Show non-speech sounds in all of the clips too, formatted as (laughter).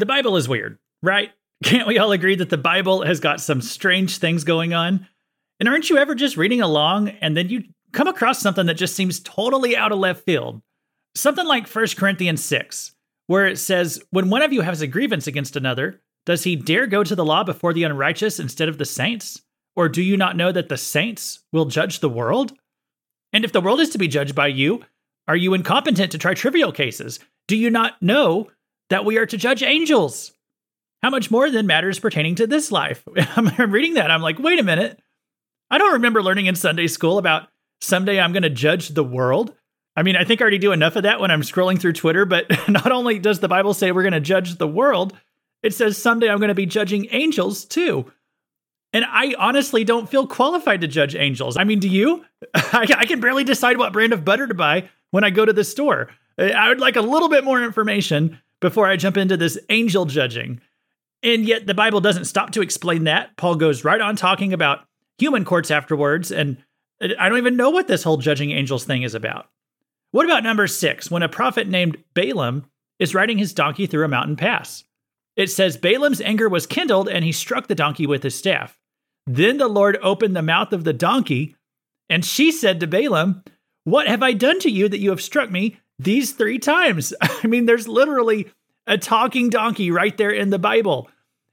The Bible is weird, right? (laughs) Can't we all agree that the Bible has got some strange things going on? And aren't you ever just reading along and then you come across something that just seems totally out of left field? Something like 1 Corinthians 6, where it says, When one of you has a grievance against another, does he dare go to the law before the unrighteous instead of the saints? Or do you not know that the saints will judge the world? And if the world is to be judged by you, are you incompetent to try trivial cases? Do you not know that we are to judge angels? How much more than matters pertaining to this life? (laughs) I'm reading that. I'm like, wait a minute. I don't remember learning in Sunday school about someday I'm going to judge the world. I mean, I think I already do enough of that when I'm scrolling through Twitter, but (laughs) not only does the Bible say we're going to judge the world, it says someday I'm going to be judging angels too. And I honestly don't feel qualified to judge angels. I mean, do you? (laughs) I, can barely decide what brand of butter to buy when I go to the store. I would like a little bit more information before I jump into this angel judging. And yet the Bible doesn't stop to explain that. Paul goes right on talking about human courts afterwards. And I don't even know what this whole judging angels thing is about. What about number six, when a prophet named Balaam is riding his donkey through a mountain pass? It says Balaam's anger was kindled and he struck the donkey with his staff. Then the Lord opened the mouth of the donkey, and she said to Balaam, What have I done to you that you have struck me these three times? (laughs) I mean, there's literally a talking donkey right there in the Bible.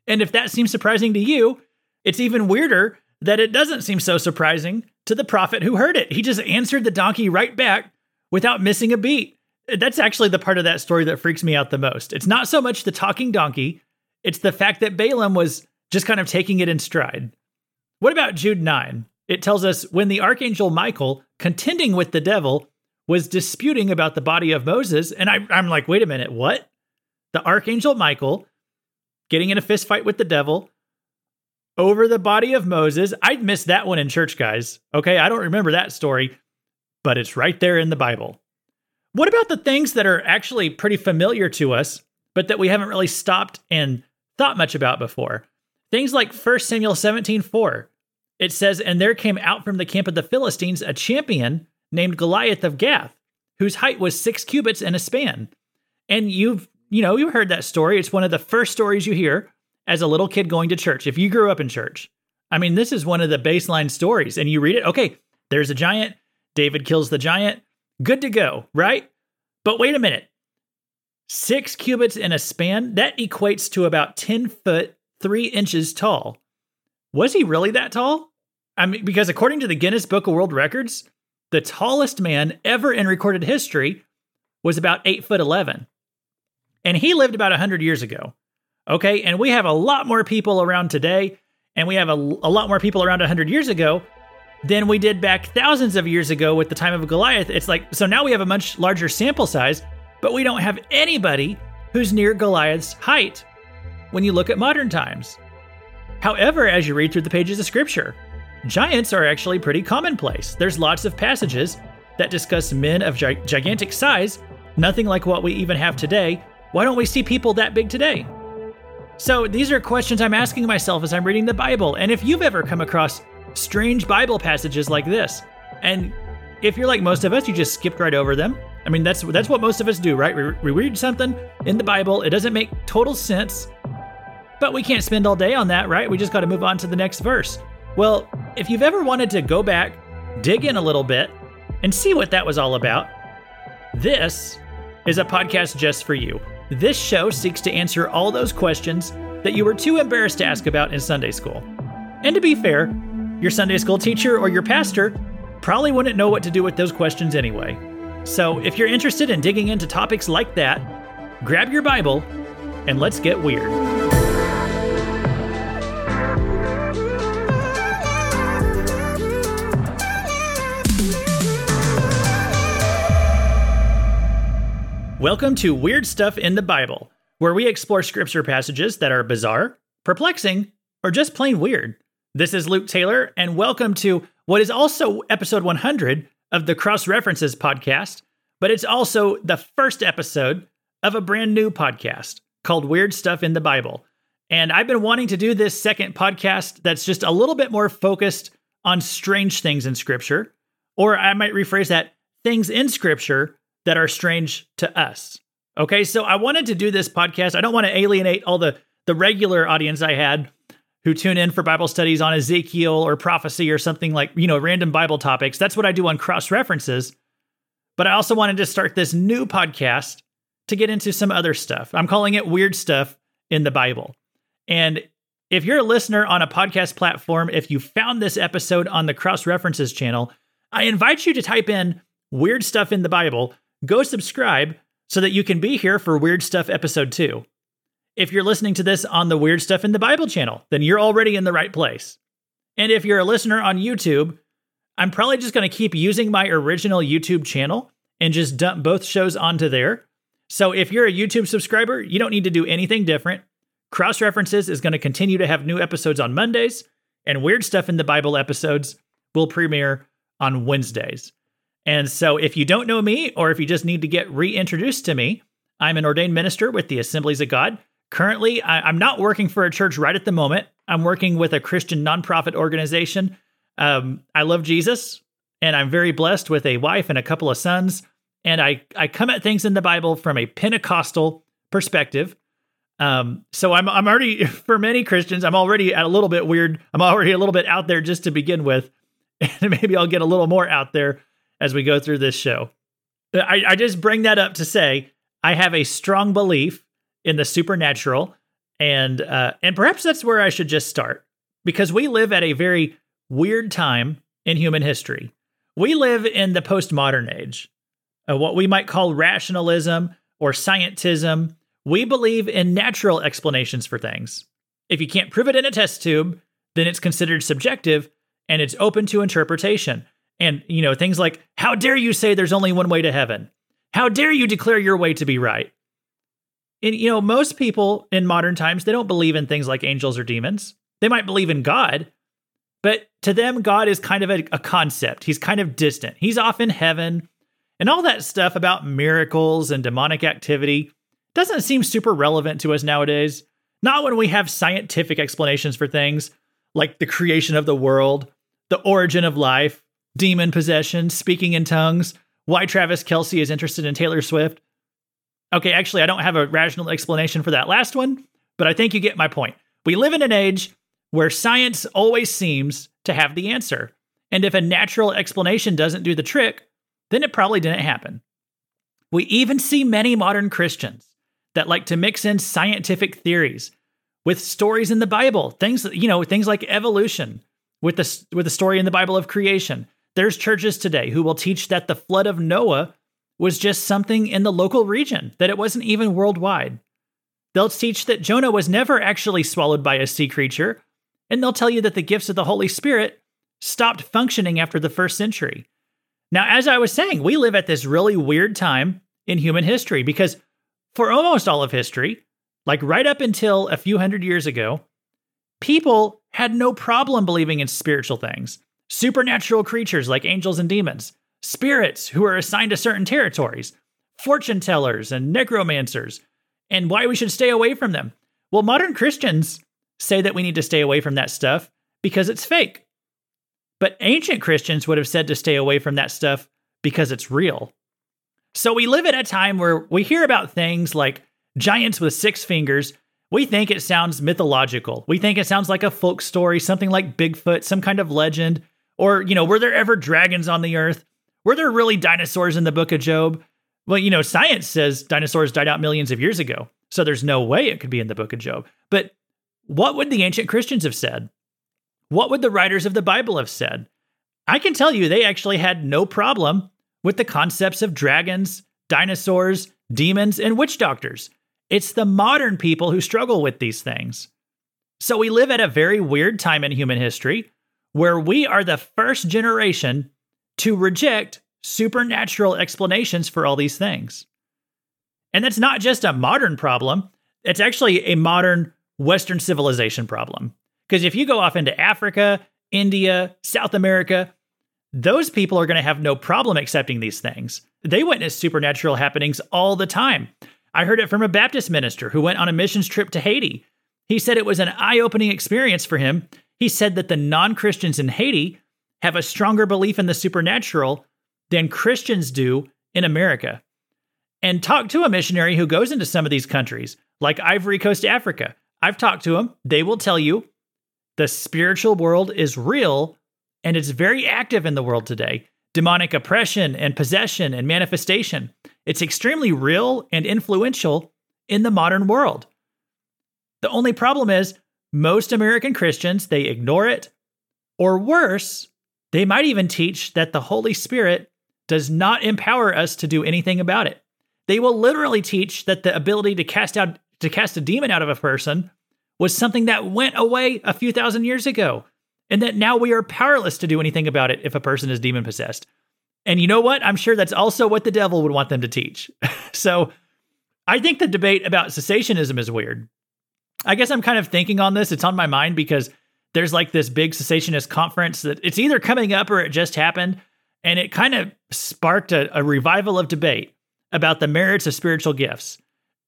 And if that seems surprising to you, it's even weirder that it doesn't seem so surprising to the prophet who heard it. He just answered the donkey right back without missing a beat. That's actually the part of that story that freaks me out the most. It's not so much the talking donkey, it's the fact that Balaam was just kind of taking it in stride. What about Jude 9? It tells us when the archangel Michael, contending with the devil, was disputing about the body of Moses. And I, am like, wait a minute, what? The archangel Michael getting in a fist fight with the devil over the body of Moses. I'd missed that one in church, guys. Okay, I don't remember that story, but it's right there in the Bible. What about the things that are actually pretty familiar to us, but that we haven't really stopped and thought much about before? Things like 1 Samuel 17 4. It says, And there came out from the camp of the Philistines a champion named Goliath of Gath, whose height was six cubits and a span. And you've, you know, you heard that story. It's one of the first stories you hear as a little kid going to church. If you grew up in church, I mean, this is one of the baseline stories. And you read it, okay, there's a giant. David kills the giant. Good to go, right? But wait a minute. Six cubits in a span, that equates to about 10 foot three inches tall. Was he really that tall? I mean, because according to the Guinness Book of World Records, the tallest man ever in recorded history was about eight foot 11. And he lived about 100 years ago. Okay. And we have a lot more people around today, and we have a, a lot more people around 100 years ago than we did back thousands of years ago with the time of Goliath. It's like, so now we have a much larger sample size, but we don't have anybody who's near Goliath's height when you look at modern times. However, as you read through the pages of Scripture, giants are actually pretty commonplace. There's lots of passages that discuss men of gi- gigantic size, nothing like what we even have today. Why don't we see people that big today? So, these are questions I'm asking myself as I'm reading the Bible. And if you've ever come across strange Bible passages like this, and if you're like most of us, you just skipped right over them. I mean, that's that's what most of us do, right? We, we read something in the Bible, it doesn't make total sense, but we can't spend all day on that, right? We just got to move on to the next verse. Well, if you've ever wanted to go back, dig in a little bit, and see what that was all about, this is a podcast just for you. This show seeks to answer all those questions that you were too embarrassed to ask about in Sunday school. And to be fair, your Sunday school teacher or your pastor probably wouldn't know what to do with those questions anyway. So if you're interested in digging into topics like that, grab your Bible and let's get weird. Welcome to Weird Stuff in the Bible, where we explore scripture passages that are bizarre, perplexing, or just plain weird. This is Luke Taylor, and welcome to what is also episode 100 of the Cross References podcast, but it's also the first episode of a brand new podcast called Weird Stuff in the Bible. And I've been wanting to do this second podcast that's just a little bit more focused on strange things in Scripture, or I might rephrase that things in Scripture that are strange to us. Okay, so I wanted to do this podcast. I don't want to alienate all the the regular audience I had who tune in for Bible studies on Ezekiel or prophecy or something like, you know, random Bible topics. That's what I do on cross references. But I also wanted to start this new podcast to get into some other stuff. I'm calling it Weird Stuff in the Bible. And if you're a listener on a podcast platform, if you found this episode on the Cross References channel, I invite you to type in Weird Stuff in the Bible, go subscribe so that you can be here for Weird Stuff episode 2. If you're listening to this on the Weird Stuff in the Bible channel, then you're already in the right place. And if you're a listener on YouTube, I'm probably just going to keep using my original YouTube channel and just dump both shows onto there. So if you're a YouTube subscriber, you don't need to do anything different. Cross References is going to continue to have new episodes on Mondays, and Weird Stuff in the Bible episodes will premiere on Wednesdays. And so, if you don't know me, or if you just need to get reintroduced to me, I'm an ordained minister with the Assemblies of God. Currently, I, am not working for a church right at the moment. I'm working with a Christian nonprofit organization. Um, I love Jesus, and I'm very blessed with a wife and a couple of sons. And I, I come at things in the Bible from a Pentecostal perspective. Um, so I'm I'm already (laughs) for many Christians, I'm already at a little bit weird. I'm already a little bit out there just to begin with. (laughs) And maybe I'll get a little more out there as we go through this show. I, I just bring that up to say I have a strong belief in the supernatural, and uh, and perhaps that's where I should just start because we live at a very weird time in human history. We live in the postmodern age, uh, what we might call rationalism or scientism. We believe in natural explanations for things. If you can't prove it in a test tube, then it's considered subjective and it's open to interpretation. And, you know, things like, how dare you say there's only one way to heaven? How dare you declare your way to be right? And, you know, most people in modern times, they don't believe in things like angels or demons. They might believe in God, but to them, God is kind of a, a concept. He's kind of distant. He's off in heaven. And all that stuff about miracles and demonic activity doesn't seem super relevant to us nowadays. Not when we have scientific explanations for things like the creation of the world, the origin of life, demon possession, speaking in tongues, why Travis Kelce is interested in Taylor Swift. Okay, actually, I don't have a rational explanation for that last one, but I think you get my point. We live in an age where science always seems to have the answer. And if a natural explanation doesn't do the trick, then it probably didn't happen. We even see many modern Christians that like to mix in scientific theories with stories in the Bible, things you know, things like evolution, with the with the story in the Bible of creation, there's churches today who will teach that the flood of Noah was just something in the local region, that it wasn't even worldwide. They'll teach that Jonah was never actually swallowed by a sea creature, and they'll tell you that the gifts of the Holy Spirit stopped functioning after the first century. Now, as I was saying, we live at this really weird time in human history because for almost all of history, like right up until a few hundred years ago, people had no problem believing in spiritual things supernatural creatures like angels and demons, spirits who are assigned to certain territories, fortune tellers and necromancers, and why we should stay away from them. Well, modern Christians say that we need to stay away from that stuff because it's fake. But ancient Christians would have said to stay away from that stuff because it's real. So we live at a time where we hear about things like giants with six fingers. We think it sounds mythological. We think it sounds like a folk story, something like Bigfoot, some kind of legend. Or, you know, were there ever dragons on the earth? Were there really dinosaurs in the book of Job? Well, you know, science says dinosaurs died out millions of years ago. So there's no way it could be in the book of Job. But what would the ancient Christians have said? What would the writers of the Bible have said? I can tell you they actually had no problem with the concepts of dragons, dinosaurs, demons, and witch doctors. It's the modern people who struggle with these things. So we live at a very weird time in human history where we are the first generation to reject supernatural explanations for all these things. And that's not just a modern problem, it's actually a modern Western civilization problem. Because if you go off into Africa, India, South America, those people are going to have no problem accepting these things. They witness supernatural happenings all the time. I heard it from a Baptist minister who went on a missions trip to Haiti. He said it was an eye opening experience for him he said that the non Christians in Haiti have a stronger belief in the supernatural than Christians do in America. and talk to a missionary who goes into some of these countries, like Ivory Coast, Africa. I've talked to them. They will tell you the spiritual world is real and it's very active in the world today. Demonic oppression and possession and manifestation. It's extremely real and influential in the modern world. The only problem is most American Christians, they ignore it, or worse, they might even teach that the Holy Spirit does not empower us to do anything about it. They will literally teach that the ability to cast out to cast a demon out of a person was something that went away a few thousand years ago, and that now we are powerless to do anything about it if a person is demon possessed. And you know what? I'm sure that's also what the devil would want them to teach. (laughs) so I think the debate about cessationism is weird. I guess I'm kind of thinking on this. It's on my mind because there's like this big cessationist conference that it's either coming up or it just happened. And it kind of sparked a, a revival of debate about the merits of spiritual gifts.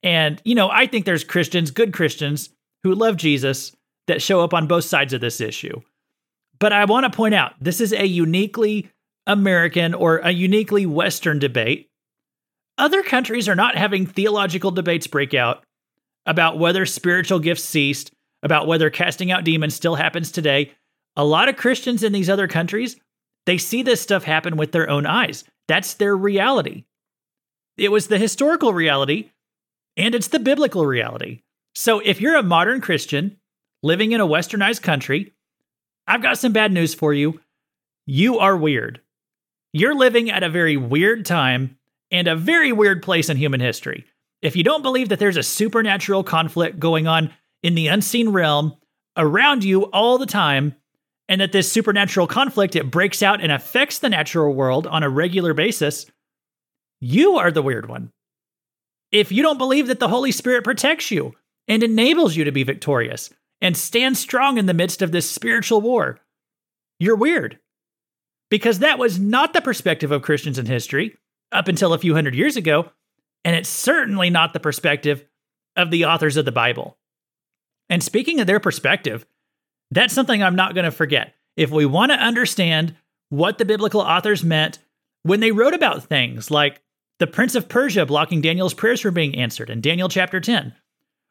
And, you know, I think there's Christians, good Christians, who love Jesus that show up on both sides of this issue. But I want to point out this is a uniquely American or a uniquely Western debate. Other countries are not having theological debates break out about whether spiritual gifts ceased, about whether casting out demons still happens today. A lot of Christians in these other countries, they see this stuff happen with their own eyes. That's their reality. It was the historical reality and it's the biblical reality. So if you're a modern Christian living in a westernized country, I've got some bad news for you. You are weird. You're living at a very weird time and a very weird place in human history. If you don't believe that there's a supernatural conflict going on in the unseen realm around you all the time, and that this supernatural conflict it breaks out and affects the natural world on a regular basis, you are the weird one. If you don't believe that the Holy Spirit protects you and enables you to be victorious and stand strong in the midst of this spiritual war, you're weird. Because that was not the perspective of Christians in history up until a few hundred years ago, and it's certainly not the perspective of the authors of the Bible. And speaking of their perspective, that's something I'm not going to forget. If we want to understand what the biblical authors meant when they wrote about things like the prince of Persia blocking Daniel's prayers from being answered in Daniel chapter 10,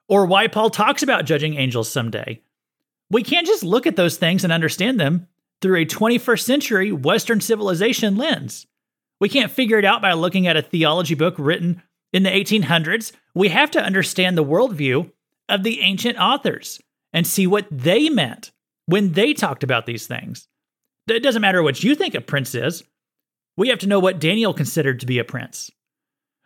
or why Paul talks about judging angels someday. We can't just look at those things and understand them through a 21st century Western civilization lens. We can't figure it out by looking at a theology book written in the 1800s. We have to understand the worldview of the ancient authors and see what they meant when they talked about these things. It doesn't matter what you think a prince is, we have to know what Daniel considered to be a prince.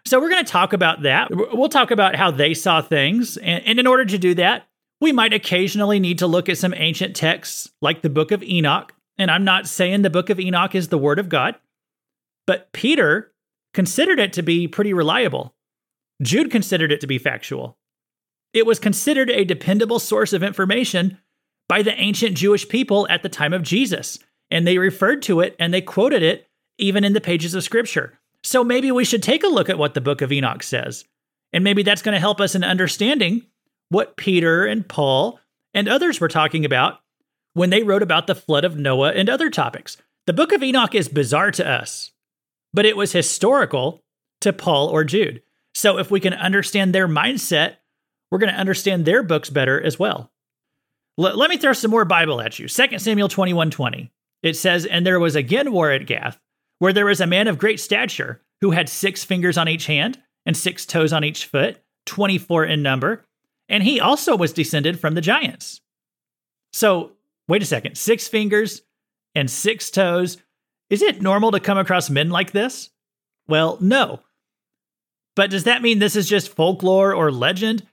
So we're going to talk about that. We'll talk about how they saw things. And, in order to do that, we might occasionally need to look at some ancient texts like the book of Enoch. And I'm not saying the book of Enoch is the word of God, but Peter considered it to be pretty reliable. Jude considered it to be factual. It was considered a dependable source of information by the ancient Jewish people at the time of Jesus, and they referred to it and they quoted it even in the pages of Scripture. So maybe we should take a look at what the book of Enoch says. And maybe that's going to help us in understanding what Peter and Paul and others were talking about when they wrote about the flood of Noah and other topics. The book of Enoch is bizarre to us, but it was historical to Paul or Jude. So if we can understand their mindset, we're going to understand their books better as well. L- let me throw some more Bible at you. 2 Samuel 21 20. It says, And there was again war at Gath, where there was a man of great stature who had six fingers on each hand and six toes on each foot, 24 in number, and he also was descended from the giants. So, wait a second, six fingers and six toes. Is it normal to come across men like this? Well, no. But does that mean this is just folklore or legend?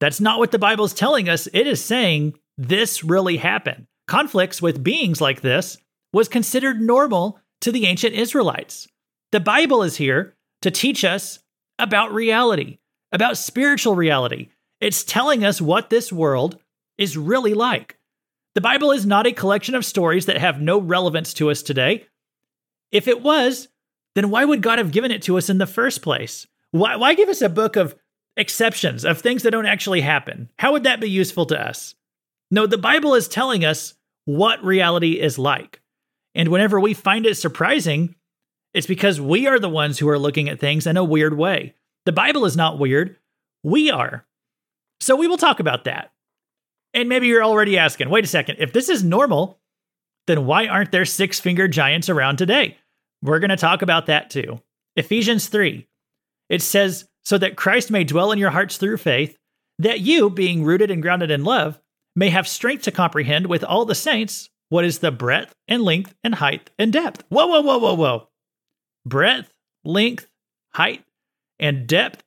That's not what the Bible is telling us. It is saying this really happened. Conflicts with beings like this was considered normal to the ancient Israelites. The Bible is here to teach us about reality, about spiritual reality. It's telling us what this world is really like. The Bible is not a collection of stories that have no relevance to us today. If it was, then why would God have given it to us in the first place? Why, why give us a book of exceptions, of things that don't actually happen? How would that be useful to us? No, the Bible is telling us what reality is like. And whenever we find it surprising, It's because we are the ones who are looking at things in a weird way. The Bible is not weird, we are. So we will talk about that. And maybe you're already asking wait a second, if this is normal, then why aren't there six fingered giants around today? We're going to talk about that too. Ephesians 3. It says, So that Christ may dwell in your hearts through faith, that you, being rooted and grounded in love, may have strength to comprehend with all the saints what is the breadth and length and height and depth. Whoa, whoa, whoa, whoa, whoa. Breadth, length, height, and depth.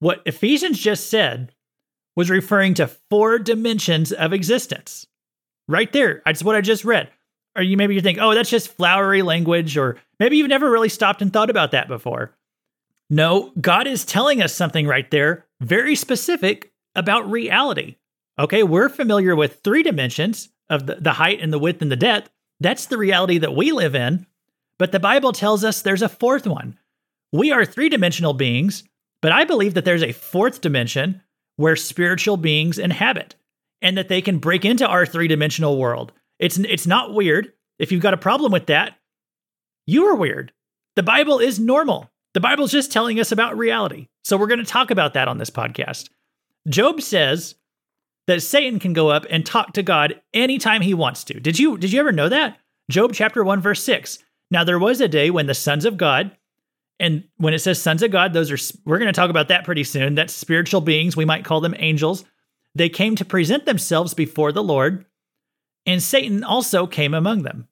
What Ephesians just said was referring to four dimensions of existence. Right there. That's what I just read. Or you maybe you think, oh, that's just flowery language, or maybe you've never really stopped and thought about that before. No, God is telling us something right there, very specific about reality. Okay, we're familiar with three dimensions of the, the height and the width and the depth. That's the reality that we live in. But the Bible tells us there's a fourth one. We are three dimensional beings, but I believe that there's a fourth dimension where spiritual beings inhabit and that they can break into our three dimensional world. It's, it's not weird. If you've got a problem with that, you are weird. The Bible is normal. The Bible's just telling us about reality. So we're going to talk about that on this podcast. Job says that Satan can go up and talk to God anytime he wants to. Did you did you ever know that? Job chapter 1 verse 6. Now there was a day when the sons of God and when it says sons of God, those are we're going to talk about that pretty soon. That's spiritual beings, we might call them angels. They came to present themselves before the Lord, and Satan also came among them.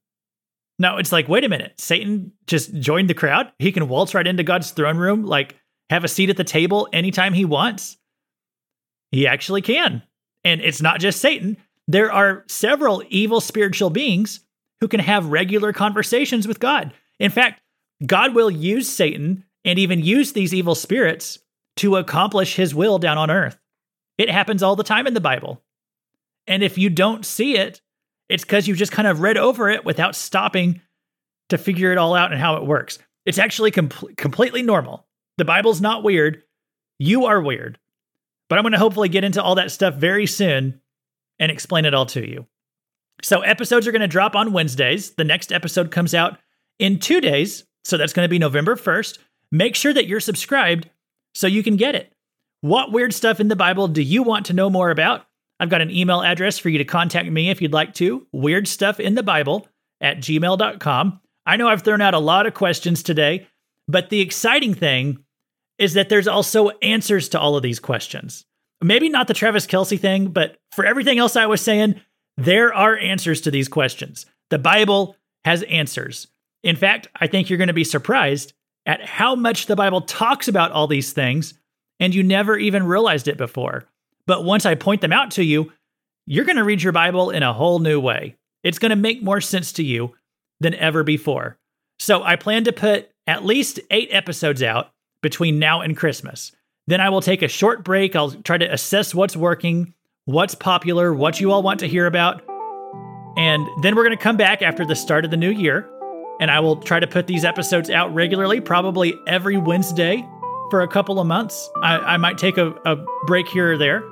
Now it's like, wait a minute, Satan just joined the crowd. He can waltz right into God's throne room, like have a seat at the table anytime he wants. He actually can. And it's not just Satan. There are several evil spiritual beings who can have regular conversations with God. In fact, God will use Satan and even use these evil spirits to accomplish his will down on earth. It happens all the time in the Bible. And if you don't see it, it's because you just kind of read over it without stopping to figure it all out and how it works. It's actually com- completely normal. The Bible's not weird. You are weird. But I'm going to hopefully get into all that stuff very soon and explain it all to you. So, episodes are going to drop on Wednesdays. The next episode comes out in two days. So, that's going to be November 1st. Make sure that you're subscribed so you can get it. What weird stuff in the Bible do you want to know more about? I've got an email address for you to contact me if you'd like to weird stuff in the Bible at gmail.com. I know I've thrown out a lot of questions today, but the exciting thing is that there's also answers to all of these questions. Maybe not the Travis Kelce thing, but for everything else I was saying, there are answers to these questions. The Bible has answers. In fact, I think you're going to be surprised at how much the Bible talks about all these things, and you never even realized it before. But once I point them out to you, you're going to read your Bible in a whole new way. It's going to make more sense to you than ever before. So I plan to put at least eight episodes out between now and Christmas. Then I will take a short break. I'll try to assess what's working, what's popular, what you all want to hear about. And then we're going to come back after the start of the new year. And I will try to put these episodes out regularly, probably every Wednesday for a couple of months. I, I might take a, a break here or there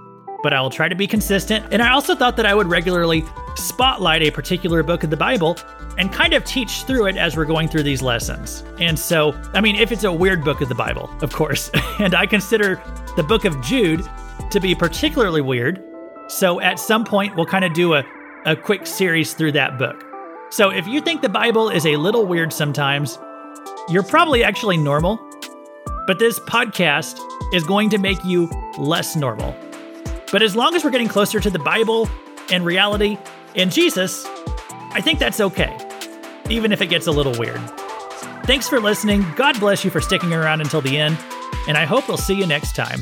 but I will try to be consistent. And I also thought that I would regularly spotlight a particular book of the Bible and kind of teach through it as we're going through these lessons. And so, I mean, if it's a weird book of the Bible, of course, (laughs) and I consider the book of Jude to be particularly weird. So at some point, we'll kind of do a, a quick series through that book. So if you think the Bible is a little weird sometimes, you're probably actually normal. But this podcast is going to make you less normal. But as long as we're getting closer to the Bible and reality and Jesus, I think that's okay, even if it gets a little weird. Thanks for listening. God bless you for sticking around until the end, and I hope we'll see you next time.